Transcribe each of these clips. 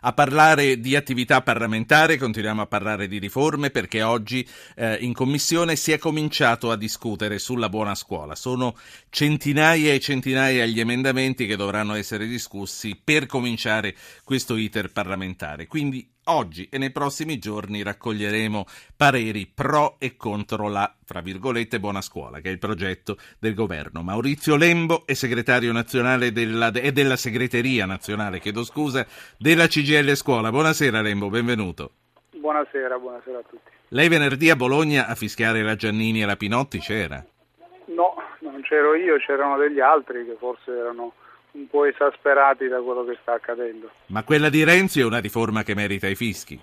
A parlare di attività parlamentare continuiamo a parlare di riforme perché oggi eh, in commissione si è cominciato a discutere sulla buona scuola. Sono centinaia e centinaia gli emendamenti che dovranno essere discussi per cominciare questo iter parlamentare. Quindi Oggi e nei prossimi giorni raccoglieremo pareri pro e contro la, fra virgolette, buona scuola, che è il progetto del governo. Maurizio Lembo è segretario nazionale della, e della segreteria nazionale, chiedo scusa, della CGL Scuola. Buonasera Lembo, benvenuto. Buonasera, buonasera a tutti. Lei venerdì a Bologna a fischiare la Giannini e la Pinotti c'era? No, non c'ero io, c'erano degli altri che forse erano un po' esasperati da quello che sta accadendo. Ma quella di Renzi è una riforma che merita i fischi?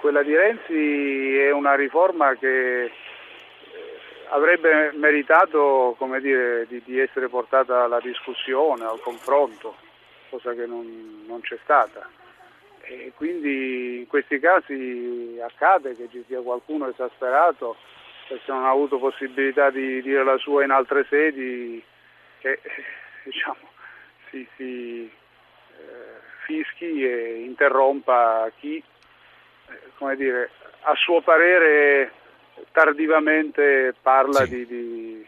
Quella di Renzi è una riforma che eh, avrebbe meritato dire, di, di, essere portata alla discussione, al confronto, cosa che non, non c'è stata. E quindi in questi casi accade che ci sia qualcuno esasperato perché non ha avuto possibilità di dire la sua in altre sedi che diciamo, si, si eh, fischi e interrompa chi, eh, come dire, a suo parere tardivamente parla sì. di, di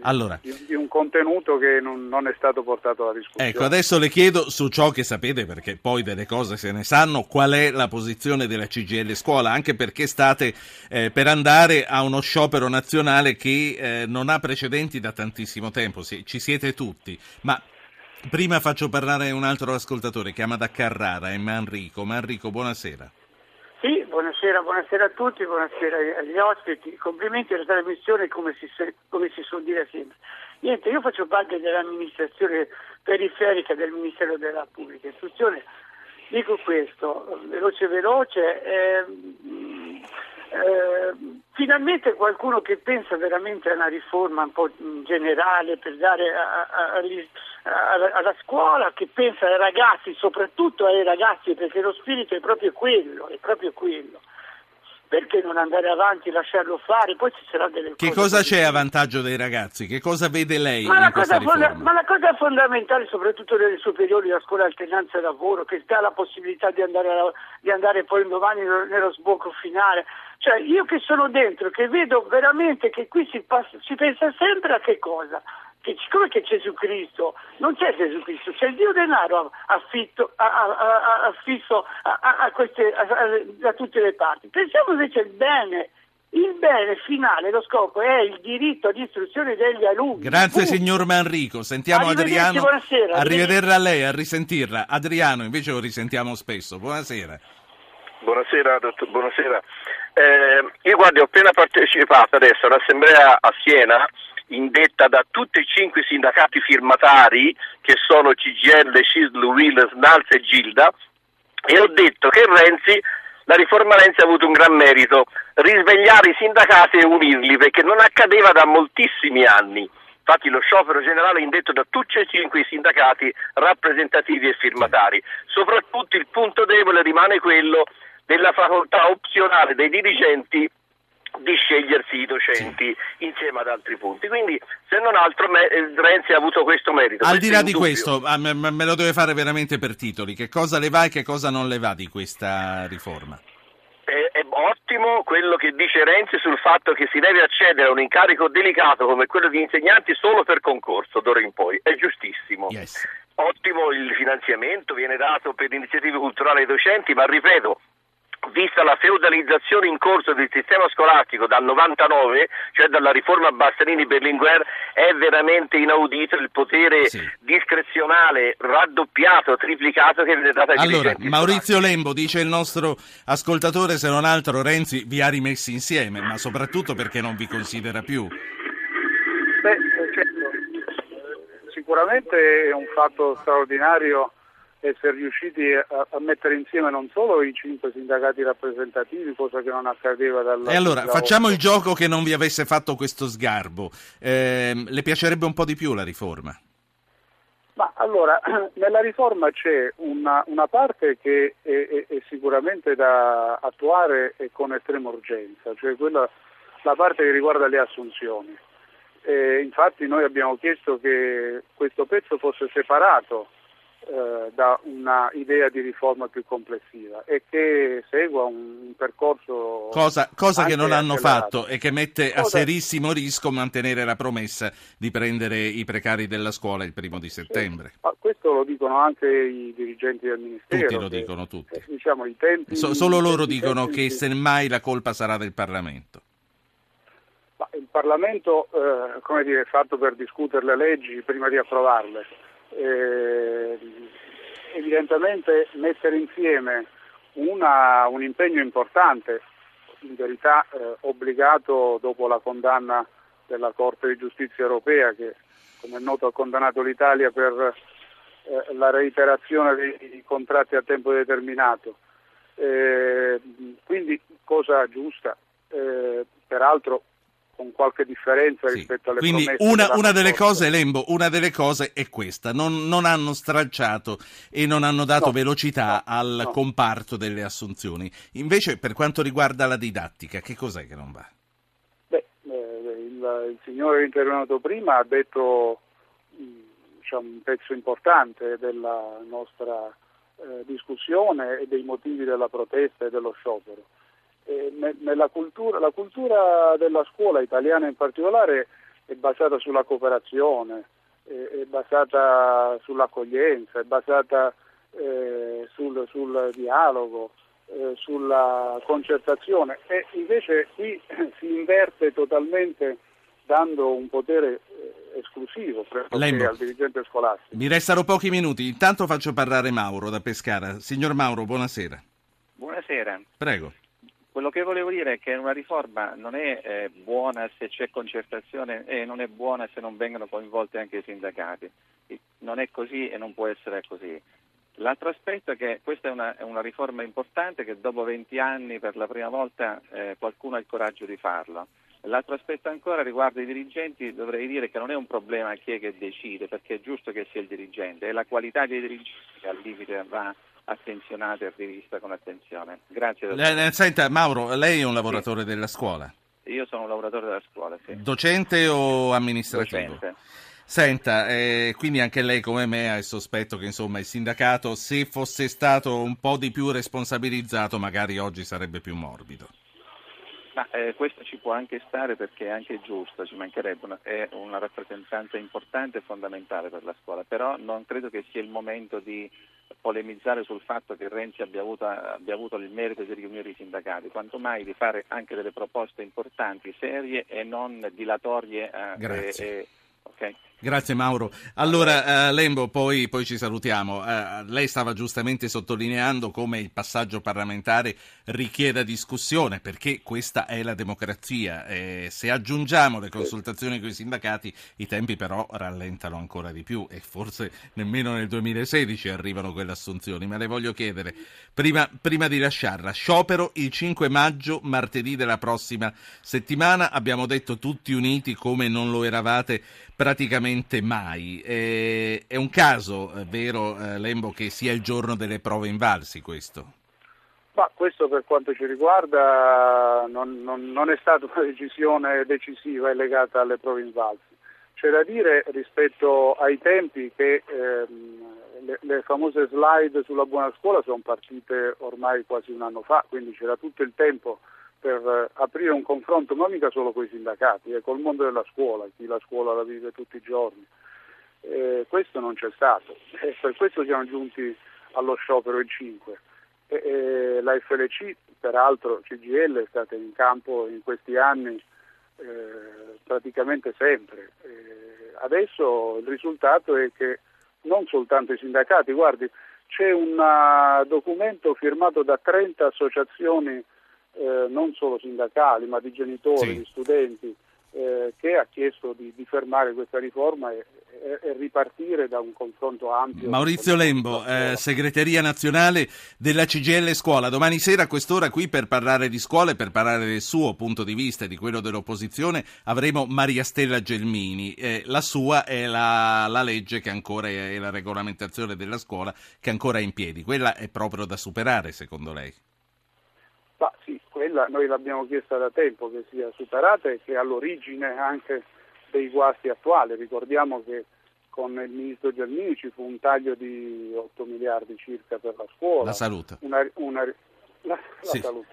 allora, di, di, un contenuto che non, non, è stato portato alla discussione. Ecco, adesso le chiedo su ciò che sapete, perché poi delle cose se ne sanno, qual è la posizione della CGL Scuola, anche perché state eh, per andare a uno sciopero nazionale che eh, non ha precedenti da tantissimo tempo, si, ci siete tutti, ma prima faccio parlare un altro ascoltatore, chiama da Carrara, è Manrico. Manrico, buonasera. Buonasera, buonasera a tutti, buonasera agli ospiti. Complimenti alla trasmissione come si, come si suol dire sempre. Niente, io faccio parte dell'amministrazione periferica del Ministero della Pubblica Istruzione. Dico questo, veloce veloce, eh, eh, finalmente qualcuno che pensa veramente a una riforma un po' generale per dare a, a, a, alla scuola, che pensa ai ragazzi, soprattutto ai ragazzi, perché lo spirito è proprio quello, è proprio quello. Perché non andare avanti, lasciarlo fare? Poi ci sarà delle che cose. Che cosa c'è a vantaggio dei ragazzi? Che cosa vede lei ma in questa riforma? Fonda- ma la cosa fondamentale, soprattutto nelle superiori, la scuola alternanza lavoro, che dà la possibilità di andare, a, di andare poi domani nello sbocco finale, cioè io che sono dentro, che vedo veramente che qui si, passa, si pensa sempre a che cosa? Che siccome che Gesù Cristo, non c'è Gesù Cristo, c'è il Dio denaro affitto, affisso a, queste, da tutte le parti. Pensiamo invece al bene, il bene finale, lo scopo è il diritto di istruzione degli alunni. Grazie uh. signor Manrico, sentiamo Adriano. Buonasera. Arrivederla a lei, a risentirla. Adriano invece lo risentiamo spesso. Buonasera. Buonasera, dottor, buonasera. Eh, io guardi, ho appena partecipato adesso all'assemblea a Siena indetta da tutti e cinque i sindacati firmatari che sono CGL, CISL, WIL, SNALS e Gilda e ho detto che Renzi, la riforma Renzi ha avuto un gran merito, risvegliare i sindacati e unirli perché non accadeva da moltissimi anni. Infatti lo sciopero generale è indetto da tutti e cinque i sindacati rappresentativi e firmatari. Soprattutto il punto debole rimane quello della facoltà opzionale dei dirigenti di scegliersi i docenti sì. insieme ad altri punti. Quindi, se non altro, me, eh, Renzi ha avuto questo merito. Al di là di questo, me, me, lo deve fare veramente per titoli. Che cosa le va e che cosa non le va di questa riforma? Ottimo quello che dice Renzi sul fatto che si deve accedere a un incarico delicato come quello di insegnanti solo per concorso d'ora in poi. È giustissimo. Yes. Ottimo il finanziamento, viene dato per iniziative culturali ai docenti, ma ripeto, vista la feudalizzazione in corso del sistema scolastico dal 99, cioè dalla riforma Bassanini-Berlinguer, è veramente inaudito il potere sì. discrezionale raddoppiato, triplicato che viene dato ai Allora, Maurizio Lembo, dice il nostro ascoltatore, se non altro Renzi vi ha rimessi insieme, ma soprattutto perché non vi considera più. Beh, certo, sicuramente è un fatto straordinario essere riusciti a, a, mettere insieme non solo i cinque sindacati rappresentativi, cosa che non accadeva dal E allora, facciamo il gioco che non vi avesse fatto questo sgarbo. Eh, le piacerebbe un po' di più la riforma? Ma allora, nella riforma c'è una, una parte che è, è, è, sicuramente da attuare con estrema urgenza, cioè quella, la parte che riguarda le assunzioni. E infatti noi abbiamo chiesto che questo pezzo fosse separato eh, da una idea di riforma più complessiva e che segua un percorso cosa, cosa che non hanno fatto e che mette cosa... a serissimo rischio mantenere la promessa di prendere i precari della scuola il primo di settembre. Sì. questo lo dicono anche i dirigenti del Ministero. Tutti lo che, dicono tutti. Eh, diciamo, tempi, so, solo loro dicono tempi, che semmai la colpa sarà del Parlamento. Ma il Parlamento eh, come dire, è fatto per discutere le leggi prima di approvarle eh, evidentemente mettere insieme una, un impegno importante, in verità eh, obbligato dopo la condanna della Corte di Giustizia europea che come è noto ha condannato l'Italia per eh, la reiterazione dei contratti a tempo determinato. Eh, quindi cosa giusta, eh, peraltro con qualche differenza sì. rispetto alle Quindi una, una delle cose, Lembo, una delle cose è questa, non, non hanno stralciato e non hanno dato no, velocità no, al no. comparto delle assunzioni. Invece per quanto riguarda la didattica, che cos'è che non va? Beh, eh, il, il, signore intervenuto prima ha detto diciamo, un pezzo importante della nostra eh, discussione e dei motivi della protesta e dello sciopero eh, nella cultura, la cultura della scuola italiana in particolare è basata sulla cooperazione, è basata sull'accoglienza, è basata eh, sul, sul, dialogo, eh, sulla concertazione e invece qui si inverte totalmente dando un potere eh, esclusivo al dirigente scolastico. Mi restano pochi minuti, intanto faccio parlare Mauro da Pescara. Signor Mauro, buonasera. Buonasera. Prego. Quello che volevo dire è che una riforma non è eh, buona se c'è concertazione e non è buona se non vengono coinvolti anche i sindacati. Non è così e non può essere così. L'altro aspetto è che questa è una, è una riforma importante che dopo 20 anni per la prima volta eh, qualcuno ha il coraggio di farlo. L'altro aspetto ancora riguardo i dirigenti, dovrei dire che non è un problema chi è che decide, perché è giusto che sia il dirigente, è la qualità dei dirigenti che al limite va attenzionata e rivista con attenzione. Grazie. Eh, senta, Mauro, lei è un lavoratore sì. della scuola? Io sono un lavoratore della scuola, sì. Docente o amministrativo? Docente. Senta, eh, quindi anche lei come me ha il sospetto che insomma, il sindacato, se fosse stato un po' di più responsabilizzato, magari oggi sarebbe più morbido. Ma eh, questo ci può anche stare perché è anche giusto, ci mancherebbe, una, è una rappresentanza importante e fondamentale per la scuola, però non credo che sia il momento di polemizzare sul fatto che Renzi abbia avuto, abbia avuto, il merito di riunire i sindacati, quanto mai di fare anche delle proposte importanti, serie e non dilatorie. Eh, Grazie. E, okay. Grazie Mauro. Allora, uh, Lembo, poi, poi, ci salutiamo. Uh, lei stava giustamente sottolineando come il passaggio parlamentare richieda discussione, perché questa è la democrazia. Eh, se aggiungiamo le consultazioni con i sindacati, i tempi però rallentano ancora di più e forse nemmeno nel 2016 arrivano quelle assunzioni. Ma le voglio chiedere, prima, prima di lasciarla, sciopero il 5 maggio, martedì della prossima settimana. Abbiamo detto tutti uniti come non lo eravate praticamente mai. Eh, è un caso, è vero eh, Lembo, che sia il giorno delle prove invalsi questo? Ma questo per quanto ci riguarda non, non, non è stata una decisione decisiva e legata alle prove invalsi. C'è da dire rispetto ai tempi che ehm, le, le, famose slide sulla buona scuola sono partite ormai quasi un anno fa, quindi c'era tutto il tempo per eh, aprire un confronto non mica solo con i sindacati, è col mondo della scuola, chi la scuola la vive tutti i giorni. Eh, questo non c'è stato e per questo siamo giunti allo sciopero il 5. E, e la FLC, peraltro CGL, è stata in campo in questi anni eh, praticamente sempre. Eh, adesso il risultato è che non soltanto i sindacati, guardi, c'è un uh, documento firmato da 30 associazioni eh, non solo sindacali ma di genitori, sì. di studenti, eh, che ha chiesto di, di, fermare questa riforma e, e, e, ripartire da un confronto ampio. Maurizio Lembo, eh, segreteria nazionale della CGL Scuola, domani sera a quest'ora qui per parlare di scuola e per parlare del suo punto di vista e di quello dell'opposizione avremo Maria Stella Gelmini. Eh, la sua è la, la, legge che ancora è, è la regolamentazione della scuola che ancora è in piedi. Quella è proprio da superare secondo lei? Ma sì, quella noi l'abbiamo chiesta da tempo che sia superata e che è all'origine anche dei guasti attuali. Ricordiamo che con il ministro Giannini ci fu un taglio di 8 miliardi circa per la scuola. La salute. Una, una, la, sì. salute.